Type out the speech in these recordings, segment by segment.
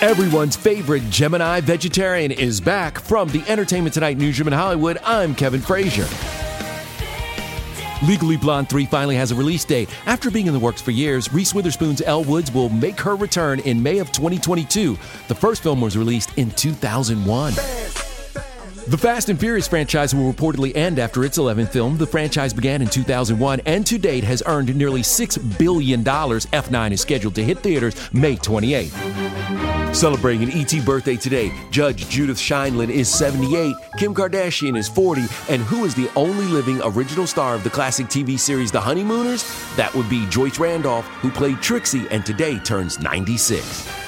Everyone's favorite Gemini vegetarian is back from the Entertainment Tonight newsroom in Hollywood. I'm Kevin Frazier. Legally Blonde 3 finally has a release date. After being in the works for years, Reese Witherspoon's Elle Woods will make her return in May of 2022. The first film was released in 2001. The Fast and Furious franchise will reportedly end after its 11th film. The franchise began in 2001 and to date has earned nearly $6 billion. F9 is scheduled to hit theaters May 28th. Celebrating an ET birthday today, Judge Judith Sheindlin is 78, Kim Kardashian is 40, and who is the only living original star of the classic TV series The Honeymooners? That would be Joyce Randolph, who played Trixie and today turns 96.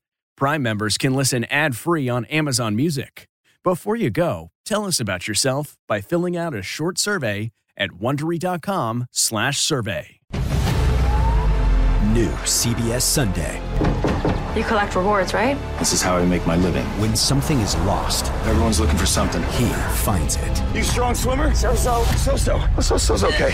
Prime members can listen ad-free on Amazon Music. Before you go, tell us about yourself by filling out a short survey at wondery.com/survey. New CBS Sunday. You collect rewards, right? This is how I make my living. When something is lost, Everyone's looking for something. he finds it. You strong swimmer? So so. So so. So so's okay.